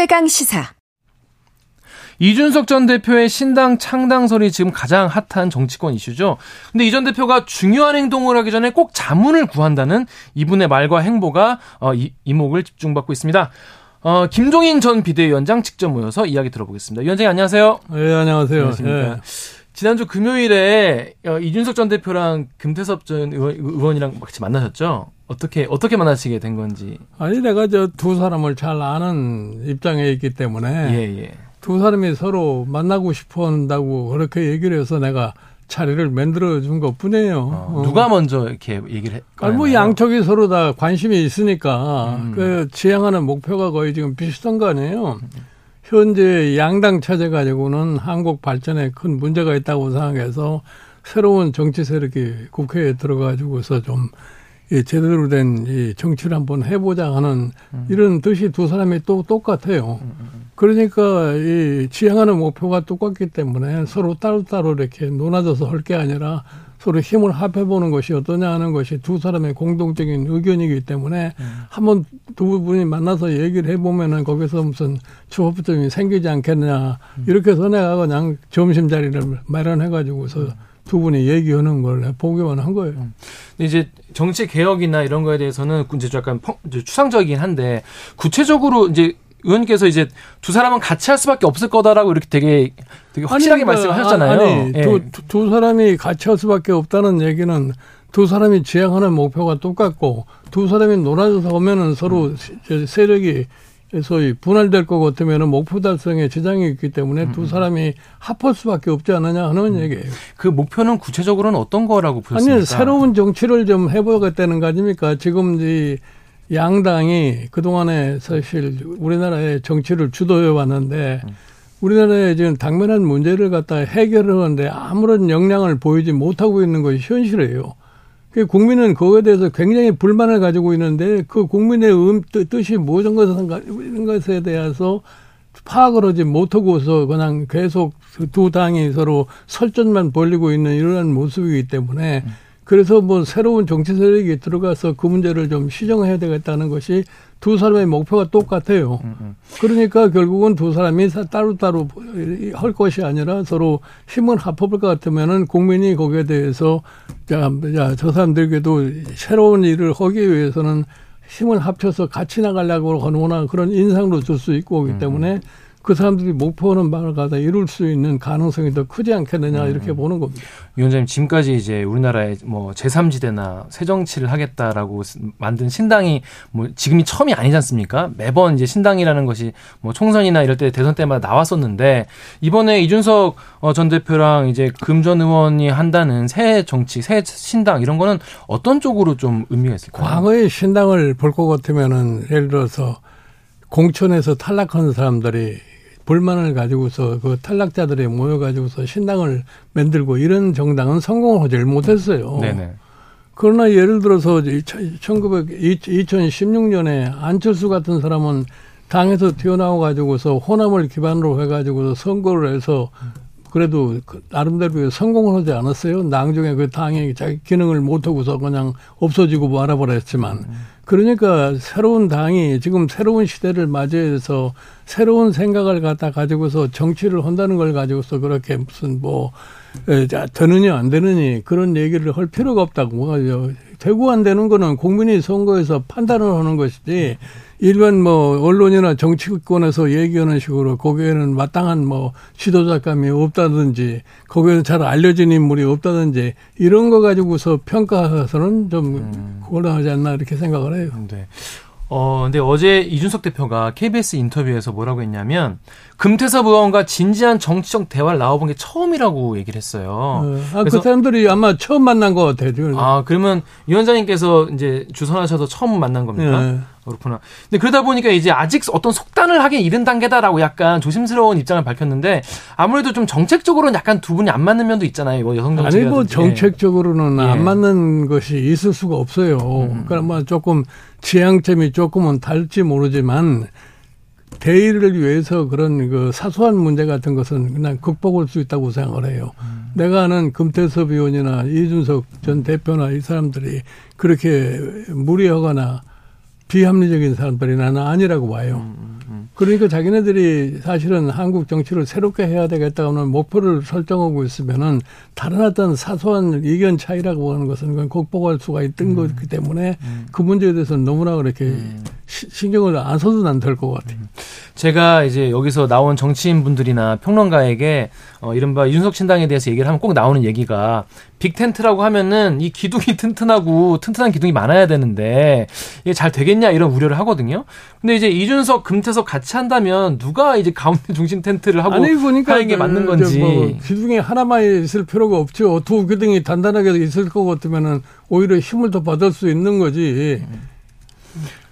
최강 시사. 이준석 전 대표의 신당 창당설이 지금 가장 핫한 정치권 이슈죠. 근데 이 전 대표가 중요한 행동을 하기 전에 꼭 자문을 구한다는 이분의 말과 행보가 어, 이, 이목을 집중받고 있습니다. 어, 김종인 전 비대위원장 직접 모여서 이야기 들어보겠습니다. 위원장님 안녕하세요. 네, 안녕하세요. 안녕하십니까. 네. 지난주 금요일에 어, 이준석 전 대표랑 금태섭 전 의원, 이랑 같이 만나셨죠? 어떻게 어떻게 만나시게 된 건지? 아니 내가 저 두 사람을 잘 아는 입장에 있기 때문에 예, 예. 두 사람이 서로 만나고 싶어 한다고 그렇게 얘기를 해서 내가 자리를 만들어 준 것 뿐이에요. 어, 누가 먼저 이렇게 얘기를 했? 아니, 뭐 양쪽이 서로 다 관심이 있으니까 음. 그 지향하는 목표가 거의 지금 비슷한 거 아니에요. 현재 양당 체제 가지고는 한국 발전에 큰 문제가 있다고 생각해서 새로운 정치 세력이 국회에 들어가지고서 좀 이 제대로 된 이 정치를 한번 해보자 하는 음. 이런 뜻이 두 사람이 또 똑같아요. 음, 음, 그러니까 이 지향하는 목표가 똑같기 때문에 서로 따로따로 이렇게 논하져서 할 게 아니라 서로 힘을 합해보는 것이 어떠냐 하는 것이 두 사람의 공동적인 의견이기 때문에 음. 한번 두 분이 만나서 얘기를 해보면은 거기서 무슨 추호점이 생기지 않겠냐 음. 이렇게 해서 내가 그냥 점심 자리를 마련해가지고서 음. 두 분이 얘기하는 걸 보기만 한 거예요. 음. 이제 정치 개혁이나 이런 거에 대해서는 이제 약간 추상적이긴 한데 구체적으로 이제 의원님께서 이제 두 사람은 같이 할 수밖에 없을 거다라고 이렇게 되게 되게 확실하게 아니, 그러니까 말씀하셨잖아요. 아니, 예. 두, 두 사람이 같이 할 수밖에 없다는 얘기는 두 사람이 지향하는 목표가 똑같고 두 사람이 놀아줘서 오면은 서로 음. 세력이 소위 분할될 것 같으면 목표 달성에 지장이 있기 때문에 음. 두 사람이 합할 수밖에 없지 않느냐 하는 음. 얘기예요. 그 목표는 구체적으로는 어떤 거라고 보셨습니까? 아니 새로운 정치를 좀 해보겠다는 거 아닙니까? 지금 이 양당이 그동안에 사실 우리나라의 정치를 주도해 왔는데 우리나라에 지금 당면한 문제를 갖다 해결을 하는데 아무런 역량을 보이지 못하고 있는 것이 현실이에요. 그 국민은 그거에 대해서 굉장히 불만을 가지고 있는데 그 국민의 음, 뜻이 무엇인 이런 것에 대해서 파악을 하지 못하고서 그냥 계속 두 당이 서로 설전만 벌리고 있는 이러한 모습이기 때문에 음. 그래서 뭐 새로운 정치 세력이 들어가서 그 문제를 좀 시정해야 되겠다는 것이 두 사람의 목표가 똑같아요. 음, 음. 그러니까 결국은 두 사람이 따로따로 할 것이 아니라 서로 힘을 합해볼 것 같으면은 국민이 거기에 대해서 자, 저 사람들에게도 새로운 일을 하기 위해서는 힘을 합쳐서 같이 나가려고 하는구나 그런 인상도 줄 수 있고 오기 음, 때문에 그 사람들이 목표하는 바를 갖다 이룰 수 있는 가능성이 더 크지 않겠느냐 음. 이렇게 보는 겁니다. 위원장님 지금까지 이제 우리나라의 뭐 제3지대나 새 정치를 하겠다라고 만든 신당이 뭐 지금이 처음이 아니지 않습니까? 매번 이제 신당이라는 것이 뭐 총선이나 이럴 때 대선 때마다 나왔었는데 이번에 이준석 어, 전 대표랑 이제 금 전 의원이 한다는 새 정치, 새 신당 이런 거는 어떤 쪽으로 좀 의미가 있을까요? 과거의 신당을 볼 것 같으면은 예를 들어서 공천에서 탈락한 사람들이 불만을 가지고서 그 탈락자들이 모여가지고서 신당을 만들고 이런 정당은 성공을 하지 못했어요. 네네. 그러나 예를 들어서 1900, 2016년에 안철수 같은 사람은 당에서 튀어나와 가지고서 호남을 기반으로 해가지고서 선거를 해서 그래도 그 나름대로 성공을 하지 않았어요. 나중에 그 당이 자기 기능을 못하고서 그냥 없어지고 말아버렸지만. 음. 그러니까 새로운 당이 지금 새로운 시대를 맞이해서 새로운 생각을 갖다 가지고서 정치를 한다는 걸 가지고서 그렇게 무슨 뭐 되느냐 안 되느니 그런 얘기를 할 필요가 없다고 하죠. 되고 안 되는 거는 국민이 선거에서 판단을 하는 것이지 일반 뭐 언론이나 정치권에서 얘기하는 식으로 거기에는 마땅한 뭐 지도자감이 없다든지 거기에는 잘 알려진 인물이 없다든지 이런 거 가지고서 평가해서는 좀 음. 곤란하지 않나 이렇게 생각을 해요. 네. 어, 근데 어제 이준석 대표가 KBS 인터뷰에서 뭐라고 했냐면 금태섭 의원과 진지한 정치적 대화를 나와본 게 처음이라고 얘기를 했어요. 네. 아, 그 사람들이 아마 처음 만난 것 같아요. 아, 그러면 위원장님께서 이제 주선하셔서 처음 만난 겁니까? 네. 그렇구나. 근데 그러다 보니까 이제 아직 어떤 속단을 하기 이른 단계다라고 약간 조심스러운 입장을 밝혔는데 아무래도 좀 정책적으로는 약간 두 분이 안 맞는 면도 있잖아요. 뭐 여성 정책 아니 뭐 정책적으로는 예. 안 맞는 것이 있을 수가 없어요. 음. 그러니까 뭐 조금 지향점이 조금은 다를지 모르지만 대의를 위해서 그런 그 사소한 문제 같은 것은 그냥 극복할 수 있다고 생각을 해요. 음. 내가 아는 금태섭 의원이나 이준석 전 대표나 이 사람들이 그렇게 무리하거나 비합리적인 사람들이 나는 아니라고 봐요. 음, 음, 음. 그러니까 자기네들이 사실은 한국 정치를 새롭게 해야 되겠다는 목표를 설정하고 있으면은 다른 어떤 사소한 의견 차이라고 하는 것은 그건 극복할 수가 있던 음. 거기 때문에 음. 그 문제에 대해서는 너무나 그렇게 음. 신경을 안 써도 난 될 것 같아요. 음. 제가 이제 여기서 나온 정치인 분들이나 평론가에게 어, 이른바 윤석 신당에 대해서 얘기를 하면 꼭 나오는 얘기가 빅 텐트라고 하면은 이 기둥이 튼튼하고 튼튼한 기둥이 많아야 되는데 이게 잘 되겠냐 이런 우려를 하거든요. 근데 이제 이준석, 금태석 같이 한다면 누가 이제 가운데 중심 텐트를 하고 아니, 보니까 하는 게 맞는 그, 건지. 뭐 기둥이 하나만 있을 필요가 없죠. 두 기둥이 단단하게 있을 것 같으면은 오히려 힘을 더 받을 수 있는 거지. 음.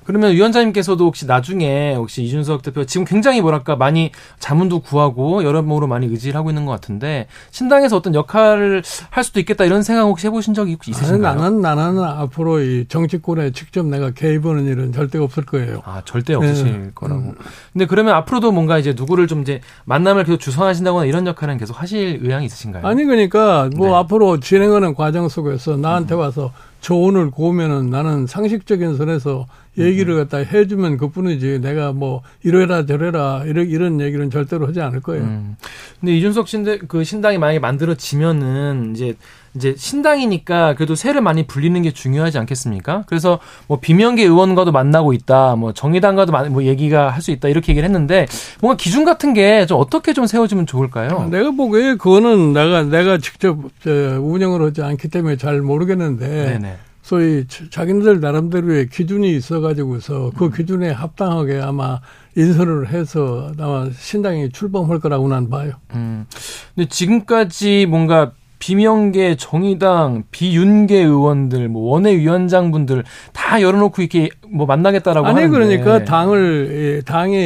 그러면 위원장님께서도 혹시 나중에 혹시 이준석 대표 지금 굉장히 뭐랄까 많이 자문도 구하고 여러모로 많이 의지를 하고 있는 것 같은데 신당에서 어떤 역할을 할 수도 있겠다 이런 생각 혹시 해보신 적이 혹시 있으신가요? 나는 나는 앞으로 이 정치권에 직접 내가 개입하는 일은 절대 없을 거예요. 아 절대 없으실 네. 거라고. 음. 근데 그러면 앞으로도 뭔가 이제 누구를 좀 이제 만남을 계속 주선하신다거나 이런 역할은 계속 하실 의향이 있으신가요? 아니 그러니까 뭐 네. 앞으로 진행하는 과정 속에서 나한테 음. 와서 조언을 구우면은 나는 상식적인 선에서 얘기를 음. 갖다 해주면 그뿐이지 내가 뭐 이래라 저래라 이런 이런 얘기는 절대로 하지 않을 거예요. 음. 근데 이준석 신대 그 신당이 만약에 만들어지면은 이제 이제 신당이니까 그래도 세를 많이 불리는 게 중요하지 않겠습니까? 그래서 뭐 비명계 의원과도 만나고 있다, 뭐 정의당과도 뭐 얘기가 할 수 있다 이렇게 얘기를 했는데 뭔가 기준 같은 게 좀 어떻게 좀 세워지면 좋을까요? 내가 보기에 그거는 내가 내가 직접 운영을 하지 않기 때문에 잘 모르겠는데. 네네. 소위 자기네들 나름대로의 기준이 있어가지고서 그 음. 기준에 합당하게 아마 인선을 해서 아마 신당이 출범할 거라고 난 봐요. 음. 근데 지금까지 뭔가 비명계, 정의당, 비윤계 의원들, 뭐 원외위원장분들 다 열어놓고 이렇게 뭐 만나겠다라고 아니 하는데. 그러니까 당을 당이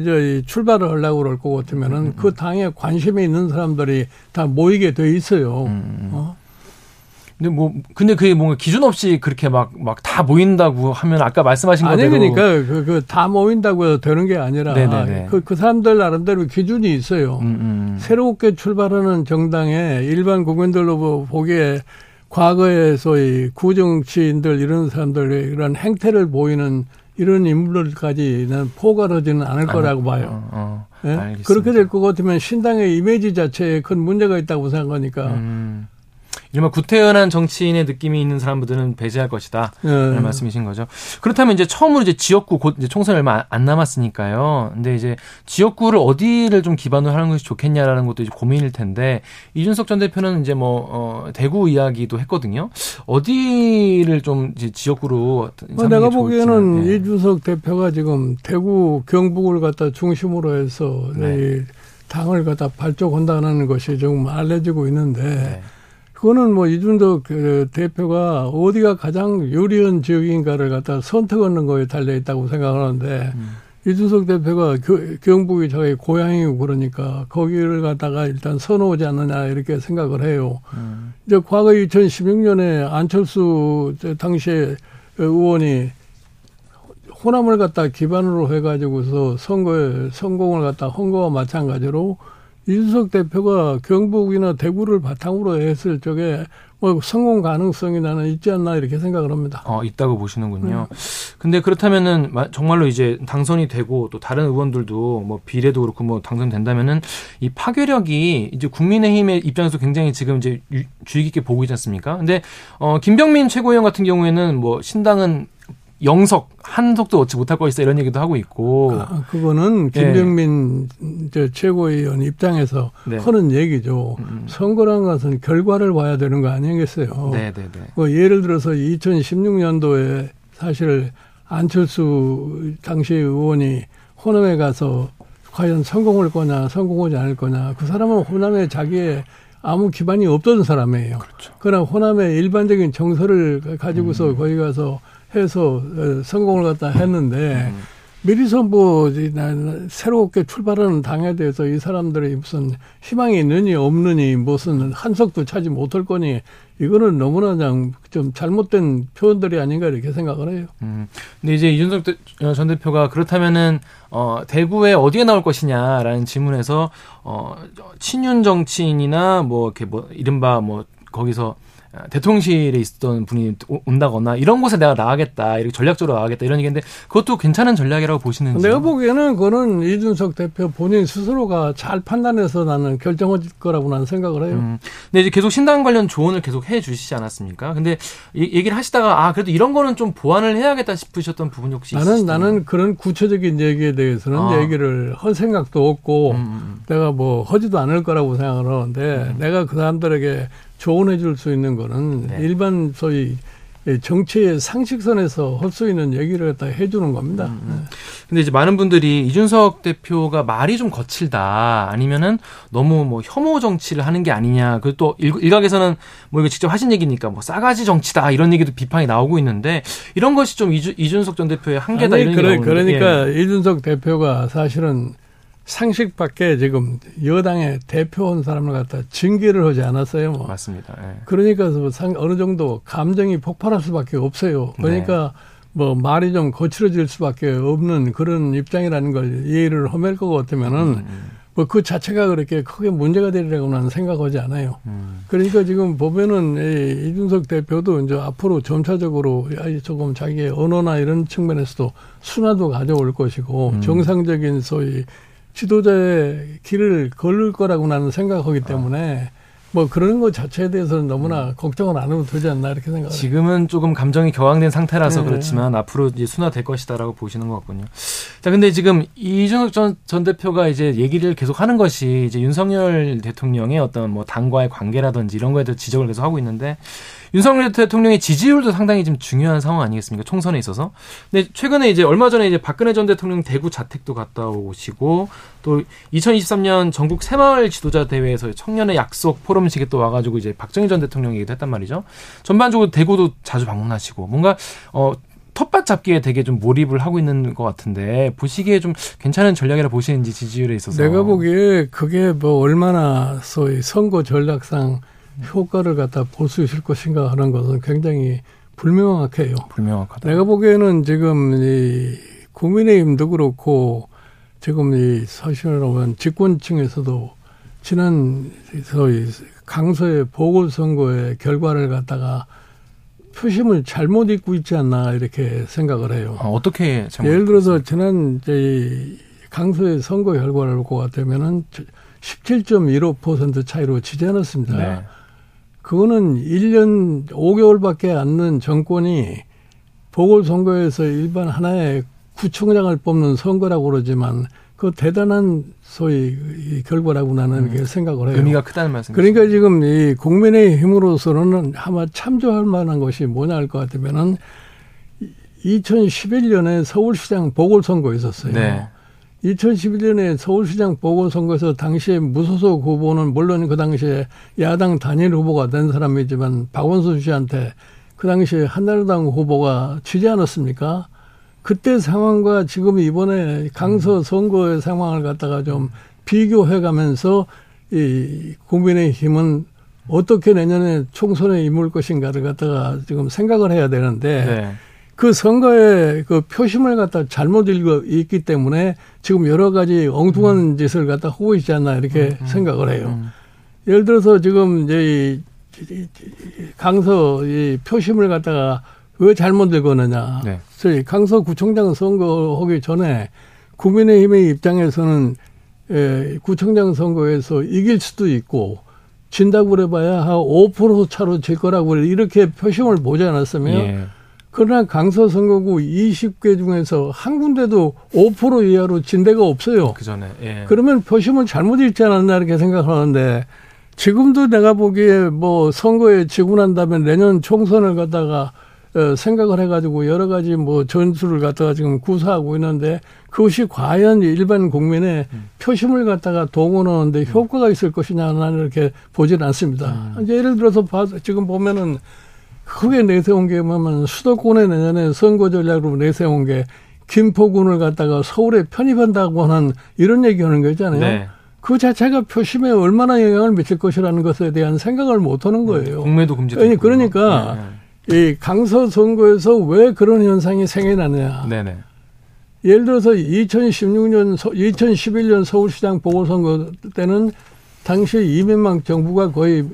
이제 출발을 하려고 그럴 것 같으면은 음, 음. 그 당에 관심이 있는 사람들이 다 모이게 돼 있어요. 음. 어? 근데 뭐 근데 그게 뭔가 기준 없이 그렇게 막 막 다 모인다고 하면 아까 말씀하신 아니, 거대로 아니 그러니까 그다 그 모인다고 되는 게 아니라 그그 그 사람들 나름대로 기준이 있어요. 음, 음. 새롭게 출발하는 정당에 일반 국민들로 보기에 과거에서의 구정치인들 이런 사람들의 이런 행태를 보이는 이런 인물들까지는 포괄하지는 않을 거라고 봐요. 어, 어, 네? 그렇게 될 것 같으면 신당의 이미지 자체에 큰 문제가 있다고 생각하니까 음. 이른바 구태연한 정치인의 느낌이 있는 사람들은 배제할 것이다. 네. 라는 말씀이신 거죠. 그렇다면 이제 처음으로 이제 지역구 곧 이제 총선이 얼마 안 남았으니까요. 근데 이제 지역구를 어디를 좀 기반으로 하는 것이 좋겠냐라는 것도 이제 고민일 텐데 이준석 전 대표는 이제 뭐 어, 대구 이야기도 했거든요. 어디를 좀 이제 지역구로 어, 내가 보기에는 네. 이준석 대표가 지금 대구 경북을 갖다 중심으로 해서 네. 당을 갖다 발족한다는 것이 좀 알려지고 있는데 네. 그거는 뭐 이준석 그 대표가 어디가 가장 유리한 지역인가를 갖다 선택하는 거에 달려 있다고 생각하는데 음. 이준석 대표가 그 경북이 자기 고향이고 그러니까 거기를 갖다가 일단 선호하지 않느냐 이렇게 생각을 해요. 음. 이제 과거 2016년에 안철수 당시에 의원이 호남을 갖다 기반으로 해가지고서 선거에 성공을 갖다 한 거와 마찬가지로 이준석 대표가 경북이나 대구를 바탕으로 했을 적에 뭐 성공 가능성이 나는 있지 않나 이렇게 생각을 합니다. 어, 있다고 보시는군요. 음. 근데 그렇다면은 정말로 이제 당선이 되고 또 다른 의원들도 뭐 비례도 그렇고 뭐 당선된다면은 이 파괴력이 이제 국민의힘의 입장에서 굉장히 지금 이제 주의 깊게 보고 있지 않습니까? 근데 어 김병민 최고위원 같은 경우에는 뭐 신당은 영석 한석도 얻지 못할 것이다 이런 얘기도 하고 있고 아, 그거는 예. 김병민 네. 최고위원 입장에서 네. 하는 얘기죠. 음, 음. 선거란 것은 결과를 봐야 되는 거 아니겠어요. 네, 네, 네. 뭐 예를 들어서 2016년도에 사실 안철수 당시 의원이 호남에 가서 과연 성공할 거냐 성공하지 않을 거냐 그 사람은 호남에 자기의 아무 기반이 없던 사람이에요. 그렇죠. 그러나 호남의 일반적인 정서를 가지고서 음. 거기 가서 해서 어, 성공을 갖다 했는데 음. 미리서 뭐 새롭게 출발하는 당에 대해서 이 사람들이 무슨 희망이 있느니 없느니 무슨 한석도 차지 못할 거니 이거는 너무나 좀 잘못된 표현들이 아닌가 이렇게 생각을 해요. 음. 근데 이제 이준석 어, 전 대표가 그렇다면은 어 대구에 어디에 나올 것이냐라는 질문에서 어 친윤 정치인이나 뭐 이렇게 뭐 이른바 뭐 거기서 대통령실에 있었던 분이 온다거나 이런 곳에 내가 나가겠다 이렇게 전략적으로 나가겠다 이런 얘기인데 그것도 괜찮은 전략이라고 보시는지 내가 보기에는 그거는 이준석 대표 본인 스스로가 잘 판단해서 나는 결정할 거라고 나는 생각을 해요. 음. 근데 이제 계속 신당 관련 조언을 계속 해 주시지 않았습니까? 근데 얘기를 하시다가 아 그래도 이런 거는 좀 보완을 해야겠다 싶으셨던 부분이 혹시 나는 있으시죠? 나는 그런 구체적인 얘기에 대해서는 아. 얘기를 할 생각도 없고 음. 음, 음. 내가 뭐 하지도 않을 거라고 생각을 하는데 음. 내가 그 사람들에게 조언해 줄 수 있는 거는 네. 일반 소위 정치의 상식선에서 할 수 있는 얘기를 갖다 해주는 겁니다. 음, 음. 네. 근데 이제 많은 분들이 이준석 대표가 말이 좀 거칠다 아니면은 너무 뭐 혐오 정치를 하는 게 아니냐 그리고 또 일각에서는 뭐 이거 직접 하신 얘기니까 뭐 싸가지 정치다 이런 얘기도 비판이 나오고 있는데 이런 것이 좀 이주, 이준석 전 대표의 한계다 아니, 이런 그래, 그러니까 예. 이준석 대표가 사실은 상식 밖에 지금 여당의 대표한 사람을 갖다 징계를 하지 않았어요. 뭐. 맞습니다. 네. 그러니까 상, 어느 정도 감정이 폭발할 수밖에 없어요. 그러니까 네. 뭐 말이 좀 거칠어질 수밖에 없는 그런 입장이라는 걸 이해를 허맬 것 같으면은 음, 음. 뭐그 자체가 그렇게 크게 문제가 되리라고는 생각하지 않아요. 음. 그러니까 지금 보면은 이 이준석 대표도 이제 앞으로 점차적으로 조금 자기의 언어나 이런 측면에서도 순화도 가져올 것이고 음. 정상적인 소위 지도자의 길을 걸을 거라고 나는 생각하기 때문에 아. 뭐 그런 것 자체에 대해서는 너무나 음. 걱정을 안 해도 되지 않나 이렇게 생각합니다. 지금은 조금 감정이 격앙된 상태라서 네. 그렇지만 앞으로 이제 순화될 것이다라고 보시는 것 같군요. 자, 근데 지금 이준석 전, 전 대표가 이제 얘기를 계속 하는 것이 이제 윤석열 대통령의 어떤 뭐 당과의 관계라든지 이런 거에 대해서 지적을 계속 하고 있는데 윤석열 대통령의 지지율도 상당히 좀 중요한 상황 아니겠습니까? 총선에 있어서. 근데 최근에 이제 얼마 전에 이제 박근혜 전 대통령 대구 자택도 갔다 오시고 또 2023년 전국 새마을 지도자 대회에서 청년의 약속 포럼식에 또 와가지고 이제 박정희 전 대통령 얘기도 했단 말이죠. 전반적으로 대구도 자주 방문하시고 뭔가 어 텃밭 잡기에 되게 좀 몰입을 하고 있는 것 같은데 보시기에 좀 괜찮은 전략이라 보시는지 지지율에 있어서 내가 보기에 그게 뭐 얼마나 소위 선거 전략상 효과를 갖다 볼 수 있을 것인가 하는 것은 굉장히 불명확해요. 불명확하다. 내가 보기에는 지금 이 국민의힘도 그렇고 지금 이 보면 집권층에서도 지난 소위 강서의 보궐선거의 결과를 갖다가 표심을 잘못 읽고 있지 않나 이렇게 생각을 해요. 아, 어떻게 예를 들어서 지난 이제 강서의 선거 결과를 보고 같으면은 17.15% 차이로 지지 않았습니다. 네. 그거는 1년 5개월밖에 않는 정권이 보궐선거에서 일반 하나의 구청장을 뽑는 선거라고 그러지만 그 대단한 소위 결과라고 나는 음. 생각을 해요. 의미가 크다는 말씀. 그러니까 지금 이 국민의 힘으로서는 아마 참조할 만한 것이 뭐냐 할 것 같으면은 2011년에 서울시장 보궐선거 있었어요. 네. 2011년에 서울시장 보궐선거에서 당시에 무소속 후보는 물론 그 당시에 야당 단일 후보가 된 사람이지만 박원순 씨한테 그 당시에 한나라당 후보가 지지 않았습니까? 그때 상황과 지금 이번에 강서 음. 선거의 상황을 갖다가 좀 비교해 가면서 이 국민의 힘은 어떻게 내년에 총선에 임을 것인가를 갖다가 지금 생각을 해야 되는데 네. 그 선거에 그 표심을 갖다 잘못 읽어 있기 때문에 지금 여러 가지 엉뚱한 음. 짓을 갖다 하고 있지 않나 이렇게 음, 음, 생각을 해요. 음. 예를 들어서 지금 이제 이 강서 이 표심을 갖다가 왜 잘못 읽었느냐. 네. 저희 강서 구청장 선거하기 전에 국민의힘의 입장에서는 에, 구청장 선거에서 이길 수도 있고 진다고 그래봐야 한 5% 차로 질 거라고 이렇게 표심을 보지 않았으면 예. 그러나 강서 선거구 20개 중에서 한 군데도 5% 이하로 진 데가 없어요. 그 전에. 예. 그러면 표심을 잘못 읽지 않았나 이렇게 생각하는데 지금도 내가 보기에 뭐 선거에 지고 난 다음에 내년 총선을 갖다가 어, 생각을 해가지고 여러 가지 뭐 전술을 갖다가 지금 구사하고 있는데 그것이 과연 일반 국민의 음. 표심을 갖다가 동원하는데 음. 효과가 있을 것이냐 나는 이렇게 보지는 않습니다. 음. 예를 들어서 지금 보면은 크게 내세운 게 뭐냐면 수도권에 내년에 선거 전략으로 내세운 게 김포군을 갖다가 서울에 편입한다고 하는 이런 얘기하는 거잖아요. 네. 그 자체가 표심에 얼마나 영향을 미칠 것이라는 것에 대한 생각을 못 하는 거예요. 공매도 금지. 아니, 그러니까 네, 네. 이 강서 선거에서 왜 그런 현상이 생겨나느냐. 네네. 예를 들어서 2016년, 2011년 서울시장 보궐선거 때는 당시 이명박 정부가 거의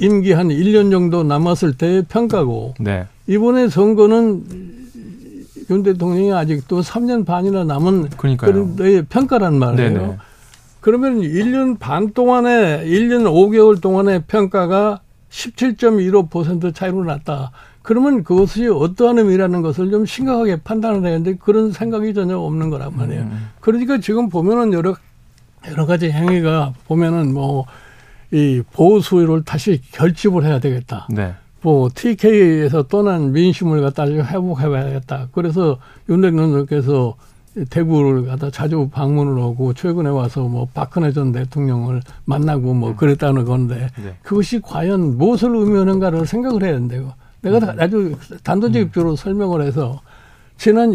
임기 한 1년 정도 남았을 때의 평가고 네. 이번에 선거는 윤 대통령이 아직도 3년 반이나 남은 그러니까요. 그런 데의 평가란 말이에요. 네네. 그러면 1년 반 동안에 1년 5개월 동안의 평가가 17.15% 차이로 났다. 그러면 그것이 어떠한 의미라는 것을 좀 심각하게 판단을 해야 되는데 그런 생각이 전혀 없는 거란 말이에요. 음. 그러니까 지금 보면은 여러 여러 가지 행위가 보면은 뭐 이 보수를 다시 결집을 해야 되겠다. 네. 뭐 TK에서 떠난 민심을 갖다 회복해봐야겠다. 그래서 윤 대통령께서 대구를 갖다 자주 방문을 하고 최근에 와서 뭐 박근혜 전 대통령을 만나고 뭐 그랬다는 건데 네. 그것이 과연 무엇을 의미하는가를 생각을 해야 된다고. 내가 다- 아주 단도직입적으로 설명을 해서 지난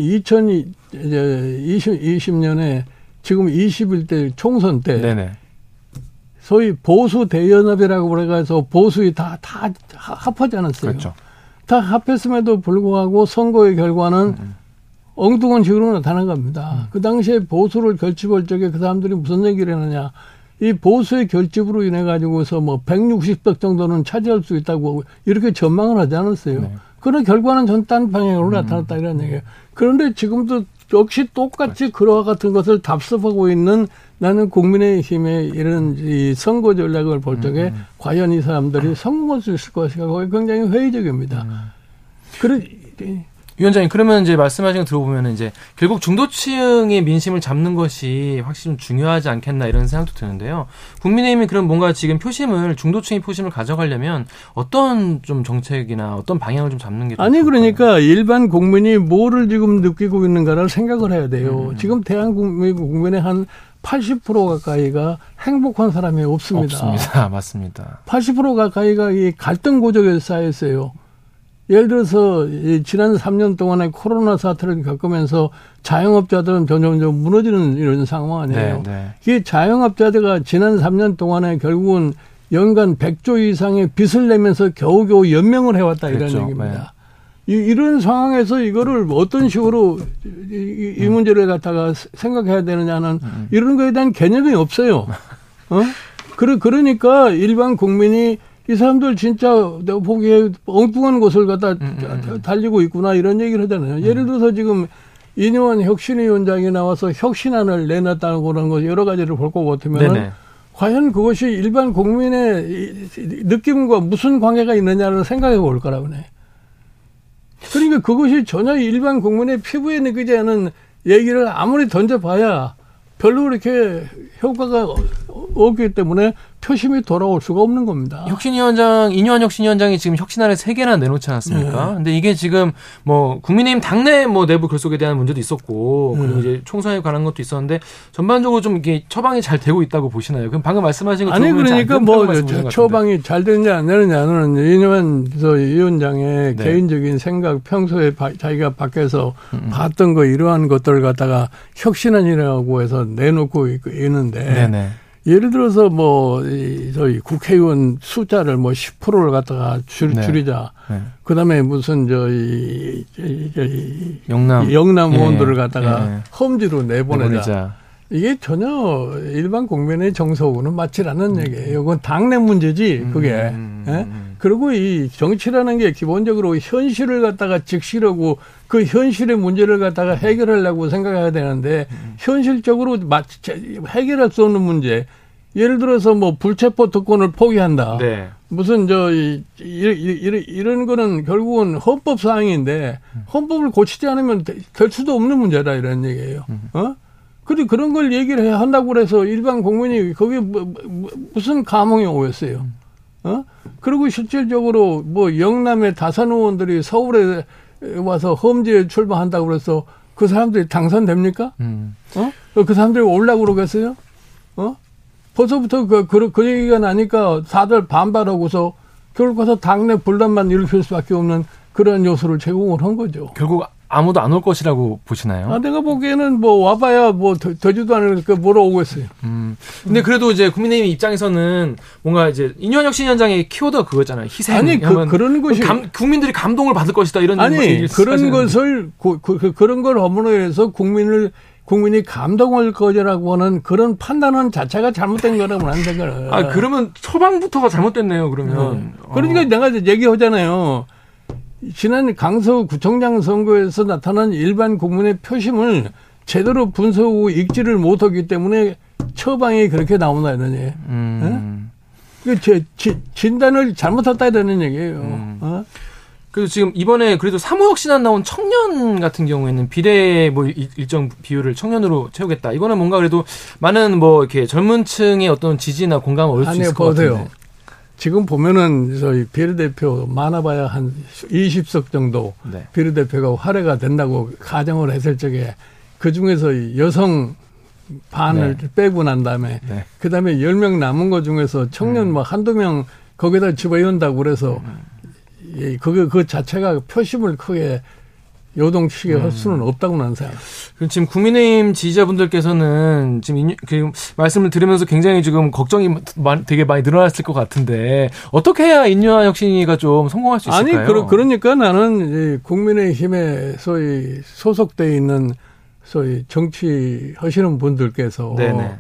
2020년에 지금 21대 총선 때 네네. 소위 보수 대연합이라고 그래가지고 보수이 다, 다 합하지 않았어요. 그렇죠. 다 합했음에도 불구하고 선거의 결과는 엉뚱한 식으로 나타난 겁니다. 그 당시에 보수를 결집할 적에 그 사람들이 무슨 얘기를 했느냐. 이 보수의 결집으로 인해 가지고서 뭐 160석 정도는 차지할 수 있다고 이렇게 전망을 하지 않았어요. 네. 그런 결과는 전딴 방향으로 나타났다 이런 얘기예요. 그런데 지금도 역시 똑같이 그와 같은 것을 답습하고 있는 나는 국민의힘의 이런 이 선거 전략을 볼 적에 과연 이 사람들이 성공할 수 있을 것인가? 그게 굉장히 회의적입니다. 그래 위원장님 그러면 이제 말씀하신 거 들어보면 이제 결국 중도층의 민심을 잡는 것이 확실히 좀 중요하지 않겠나 이런 생각도 드는데요. 국민의힘이 그럼 뭔가 지금 표심을 중도층의 표심을 가져가려면 어떤 좀 정책이나 어떤 방향을 좀 잡는 게좀 아니 좋을까요? 그러니까 일반 국민이 뭐를 지금 느끼고 있는가를 생각을 해야 돼요. 음. 지금 대한민국 국민의 한 80% 가까이가 행복한 사람이 없습니다. 없습니다. 맞습니다. 80% 가까이가 이 갈등 고적에 쌓여 있어요. 예를 들어서 이 지난 3년 동안에 코로나 사태를 겪으면서 자영업자들은 점점점 무너지는 이런 상황 아니에요. 네, 이 자영업자들가 지난 3년 동안에 결국은 연간 100조 이상의 빚을 내면서 겨우겨우 연명을 해왔다. 이런 얘기입니다. 이, 이런 상황에서 이거를 어떤 식으로 이, 이- 이 문제를 갖다가 생각해야 되느냐는 음. 이런 거에 대한 개념이 없어요. 어? 그러, 그러니까 일반 국민이 이 사람들 진짜 내가 보기에 엉뚱한 곳을 갖다 음, 달리고 있구나 이런 얘기를 하잖아요. 예를 들어서 지금 이뇨한 혁신위원장이 나와서 혁신안을 내놨다는 그런 거 여러 가지를 볼것 같으면. 과연 그것이 일반 국민의 느낌과 무슨 관계가 있느냐를 생각해 볼 거라고 네. 그러니까 그것이 전혀 일반 국민의 피부에 느끼지 않은 얘기를 아무리 던져봐야 별로 그렇게 효과가 없기 때문에 표심이 돌아올 수가 없는 겁니다. 혁신위원장 이뇨한 혁신위원장이 지금 혁신안을 세 개나 내놓지 않았습니까? 네. 근데 이게 지금 뭐 국민의힘 당내 뭐 내부 결속에 대한 문제도 있었고 그리고 네. 이제 총선에 관한 것도 있었는데 전반적으로 좀 이게 처방이 잘 되고 있다고 보시나요? 그럼 방금 말씀하신 거 아니 그러니까 안뭐 것. 처방이 잘 되느냐 안 되느냐 는 이념한 저 위원장의 네. 개인적인 생각 평소에 바- 자기가 밖에서 음, 봤던 거 이러한 것들을 갖다가 혁신안이라고 해서 내놓고 있- 있는데 네네. 예를 들어서 뭐 이, 저희 국회의원 숫자를 뭐 10%를 갖다가 줄, 네. 줄이자. 네. 그다음에 무슨 이, 이, 영남 영남 예, 의원들을 갖다가 예. 험지로 내보내자. 내보내자. 이게 전혀 일반 국민의 정서하고는 맞지 않는 얘기예요. 그건 당내 문제지, 그게. 음, 예? 음. 그리고 이 정치라는 게 기본적으로 현실을 갖다가 직시하고 그 현실의 문제를 갖다가 해결하려고 생각해야 되는데 현실적으로 해결할 수 없는 문제. 예를 들어서 뭐 불체포 특권을 포기한다. 네. 무슨 저 이, 이, 이, 이런 거는 결국은 헌법 사항인데 헌법을 고치지 않으면 되- 될 수도 없는 문제다 이런 얘기예요. 어? 그리고 그런 걸 얘기를 해야 한다고 그래서 일반 국민이 거기에 뭐, 뭐, 무슨 감흥이 오겠어요. 어? 그리고 실질적으로 뭐 영남의 다산 의원들이 서울에 와서 험지에 출마한다고 그래서 그 사람들이 당선됩니까? 음. 어? 그 사람들이 올라고 그러겠어요? 어? 벌써부터 그, 그, 그 얘기가 나니까 다들 반발하고서 결국 가서 당내 분란만 일으킬 수밖에 없는 그런 요소를 제공을 한 거죠. 결국 아무도 안 올 것이라고 보시나요? 아, 내가 보기에는 뭐 와봐야 뭐 되, 되지도 않으니까 뭐라 오겠어요. 음. 근데 그래도 이제 국민의힘 입장에서는 뭔가 이제 인현 혁신위원장의 키워드가 그거잖아요. 희생. 아니, 그, 그런 것이. 감, 국민들이 감동을 받을 것이다 이런 아니, 그런. 것을, 그, 그, 그, 그런 걸 허물어서 국민을, 국민이 감동을 거절하고 하는 그런 판단은 자체가 잘못된 거라고 나는 생각을. 아 그러면 처방부터가 잘못됐네요. 그러면. 네. 그러니까 어. 내가 얘기하잖아요. 지난 강서구청장 선거에서 나타난 일반 국민의 표심을 제대로 분석하고 읽지를 못하기 때문에 처방이 그렇게 나온다 이러니. 음. 그 제, 지, 진단을 잘못했다 이러는 얘기예요. 음. 어? 그래서 지금 이번에 그래도 사무역 신안 나온 청년 같은 경우에는 비례 뭐 일- 일정 비율을 청년으로 채우겠다. 이거는 뭔가 그래도 많은 뭐 이렇게 젊은 층의 어떤 지지나 공감을 얻을 수 있을 것 보세요. 지금 보면은 저희 비례대표 많아봐야 한 20석 정도 네. 비례대표가 활해가 된다고 가정을 했을 적에 그 중에서 여성 반을 빼고 난 다음에 네. 그 다음에 10명 남은 것 중에서 청년 음. 뭐 한두 명 거기다 집어넣는다고 그래서 이 그거 그 자체가 표심을 크게 요동치게 음. 할 수는 없다고 나는 생각. 그럼 지금 국민의힘 지지자분들께서는 지금 인- 그 말씀을 들으면서 굉장히 지금 걱정이 많- 되게 많이 늘어났을 것 같은데 어떻게 해야 인류화 혁신이가 좀 성공할 수 아니 있을까요? 그러, 그러니까 나는 이 국민의힘에 소위 소속돼 있는 소위 정치 하시는 분들께서 네네.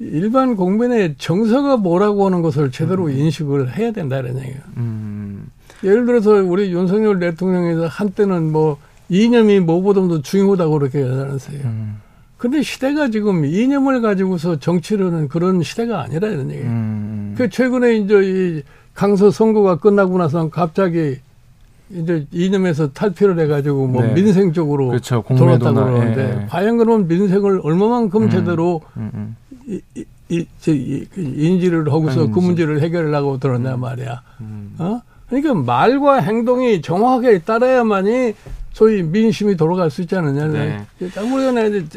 일반 국민의 정서가 뭐라고 하는 것을 제대로 인식을 해야 된다 이런 얘기예요. 음, 예를 들어서 우리 윤석열 대통령에서 한때는 뭐 이념이 뭐보다도 중요하다고 그렇게 하잖아요. 음, 근데 시대가 지금 이념을 가지고서 정치를 하는 그런 시대가 아니라 이런 얘기예요. 음, 그 최근에 이제 이 강서 선거가 끝나고 나서 갑자기 이제 이념에서 탈피를 해가지고 뭐 네. 민생 쪽으로 그렇죠. 돌아왔다고 공매도나 그러는데 예, 예. 과연 그러면 민생을 얼마만큼 음. 제대로 음, 음. 이, 이, 이, 그 인지를 하고서 그. 문제를 해결하려고 들었냐 말이야. 음. 어? 그러니까 말과 행동이 정확하게 따라야만이 소위 민심이 돌아갈 수 있지 않느냐. 네. 이제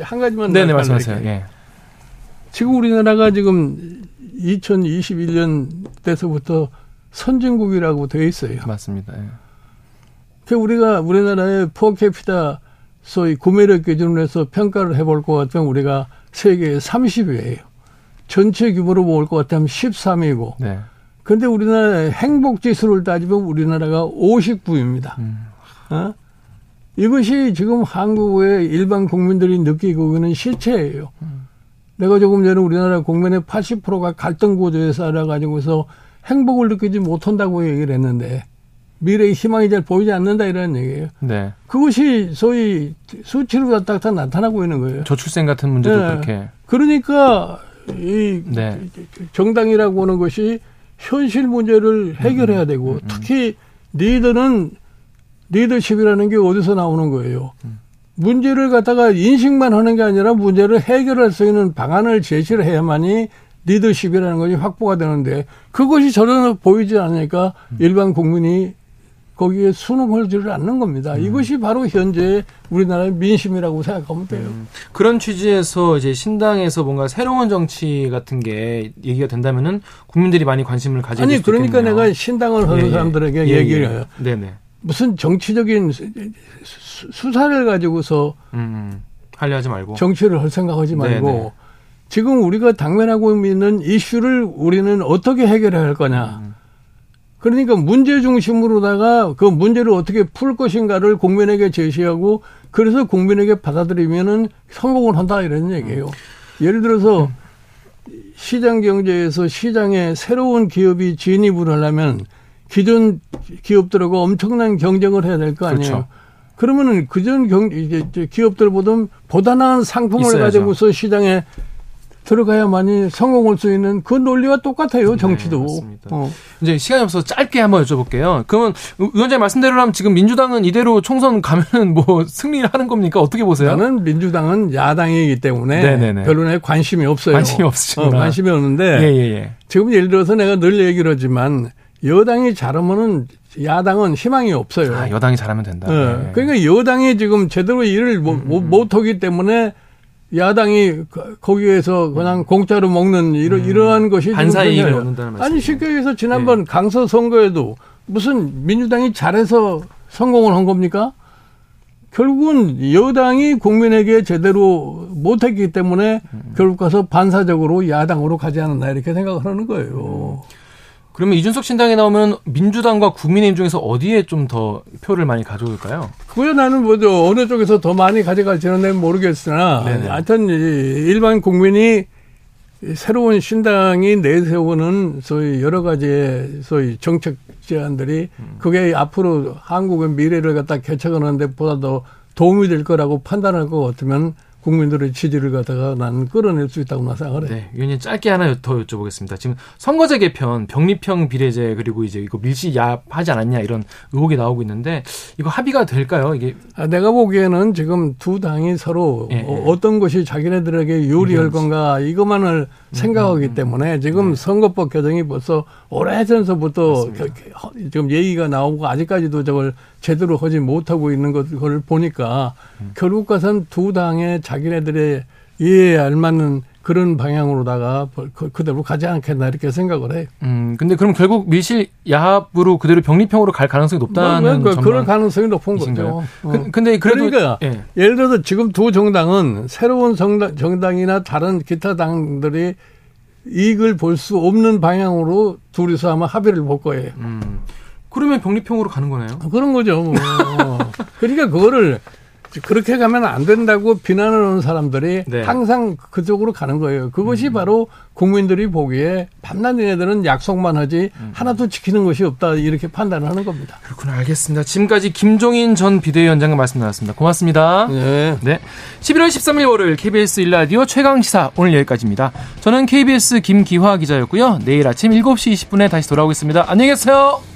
한 가지만 네네 말할게. 말씀하세요. 예. 지금 우리나라가 지금 2021년 때서부터 선진국이라고 되어 있어요. 맞습니다. 예. 그 우리가 우리나라의 퍼캐피타 소위 구매력 기준으로 해서 평가를 해볼 것 같으면 우리가 세계 30위예요. 전체 규모로 볼 것 같으면 13위고. 네. 근데 우리나라의 행복 지수를 따지면 우리나라가 59위입니다. 음. 어? 이것이 지금 한국의 일반 국민들이 느끼고 있는 실체예요. 내가 조금 전에 우리나라 국민의 80%가 갈등 구조에 살아가지고서 행복을 느끼지 못한다고 얘기를 했는데 미래의 희망이 잘 보이지 않는다 이런 얘기예요. 네. 그것이 소위 수치로 딱딱 나타나고 있는 거예요. 저출생 같은 문제도 네. 그렇게. 그러니까 이 네. 정당이라고 하는 것이 현실 문제를 해결해야 음, 되고 특히 리더는 리더십이라는 게 어디서 나오는 거예요. 음. 문제를 갖다가 인식만 하는 게 아니라 문제를 해결할 수 있는 방안을 제시를 해야만이 리더십이라는 것이 확보가 되는데 그것이 전혀 보이지 않으니까 음. 일반 국민이 거기에 주를 않는 겁니다. 음. 이것이 바로 현재 우리나라의 민심이라고 생각하면 돼요. 그런 취지에서 이제 신당에서 뭔가 새로운 정치 같은 게 얘기가 된다면은 국민들이 많이 관심을 가지게 아니 그러니까 있겠네요. 내가 신당을 하는 예, 예. 사람들에게 예, 얘기를 예. 해요. 네네. 무슨 정치적인 수- 수사를 가지고서 음, 음. 하려 하지 말고. 정치를 할 생각하지 말고 네네. 지금 우리가 당면하고 있는 이슈를 우리는 어떻게 해결해야 할 거냐. 음. 그러니까 문제 중심으로다가 그 문제를 어떻게 풀 것인가를 국민에게 제시하고 그래서 국민에게 받아들이면은 성공을 한다 이런 얘기예요. 예를 들어서 시장 경제에서 시장에 새로운 기업이 진입을 하려면 기존 기업들하고 엄청난 경쟁을 해야 될 거 아니에요. 그렇죠. 그러면은 그전 경 이제 이제 기업들보다 보다 나은 상품을 있어야죠. 가지고서 시장에 들어가야만이 성공할 수 있는 그 논리와 똑같아요. 정치도. 네. 어. 이제 시간이 없어서 짧게 한번 여쭤볼게요. 그러면 위원장님 말씀대로라면 지금 민주당은 이대로 총선 가면은 뭐 승리를 하는 겁니까? 어떻게 보세요? 나는 민주당은 야당이기 때문에 네네네. 별로 내 관심이 없어요. 관심이 없으시구나. 어, 관심이 없는데 예, 예, 예. 지금 예를 들어서 내가 늘 얘기를 하지만 여당이 잘하면은 야당은 희망이 없어요. 아, 여당이 잘하면 된다. 어, 네. 그러니까 여당이 지금 제대로 일을 못, 못- 못하기 때문에 야당이 거- 거기에서 그냥 공짜로 먹는 이러, 이러한 것이 지금 반사의 이익을 생겨요. 얻는다는 아니 말씀이죠. 쉽게 얘기해서 지난번 강서 선거에도 무슨 민주당이 잘해서 성공을 한 겁니까? 결국은 여당이 국민에게 제대로 못했기 때문에 결국 가서 반사적으로 야당으로 가지 않았나 이렇게 생각을 하는 거예요. 그러면 이준석 신당에 나오면 민주당과 국민의힘 중에서 어디에 좀 더 표를 많이 가져올까요? 그거 나는 뭐죠 어느 쪽에서 더 많이 가져갈지는 모르겠으나 네네. 하여튼 이 일반 국민이 새로운 신당이 내세우는 소위 여러 가지의 소위 정책 제안들이 음. 그게 앞으로 한국의 미래를 갖다 개척하는 데 보다 더 도움이 될 거라고 판단할 것 같으면 국민들의 지지를 갖다가 나는 끌어낼 수 있다고 나 생각을 해. 네, 위원님 짧게 하나 더 여쭤보겠습니다. 지금 선거제 개편, 병립형 비례제 그리고 이제 이거 밀시야하지 않았냐 이런 의혹이 나오고 있는데 이거 합의가 될까요? 이게 아, 내가 보기에는 지금 두 당이 서로 예, 예. 어, 떤 것이 자기네들에게 유리할 건가 이것만을 음, 생각하기 때문에 지금 선거법 개정이 벌써 오래전서부터 네. 지금 얘기가 나오고 아직까지도 저걸 제대로 하지 못하고 있는 것을 보니까 음. 결국 가선 두 당의 자기네들의 이해에 알맞는 그런 방향으로다가 그- 그대로 가지 않겠나 이렇게 생각을 해. 음 근데 그럼 결국 밀실 야합으로 그대로 병립형으로 갈 가능성이 높다는 뭐, 그, 그럴. 가능성이 높은? 거죠. 어. 그, 근데 그래도 그러니까 예. 예를 들어서 지금 두 정당은 새로운 정당, 정당이나 다른 기타 당들이 이익을 볼 수 없는 방향으로 둘이서 아마 합의를 볼 거예요. 음. 그러면 병립형으로 가는 거네요. 그런 거죠. 뭐. 그러니까 그거를 그렇게 가면 안 된다고 비난하는 사람들이 네. 항상 그쪽으로 가는 거예요. 그것이 바로 국민들이 보기에 밤낮 얘네들은 약속만 하지 하나도 지키는 것이 없다 이렇게 판단을 하는 겁니다. 그렇구나 알겠습니다. 지금까지 김종인 전 비대위원장과 말씀 나눴습니다. 고맙습니다. 네. 네. 11월 13일 월요일 KBS 일라디오 최강시사 오늘 여기까지입니다. 저는 KBS 김기화 기자였고요. 내일 아침 7시 20분에 다시 돌아오겠습니다. 안녕히 계세요.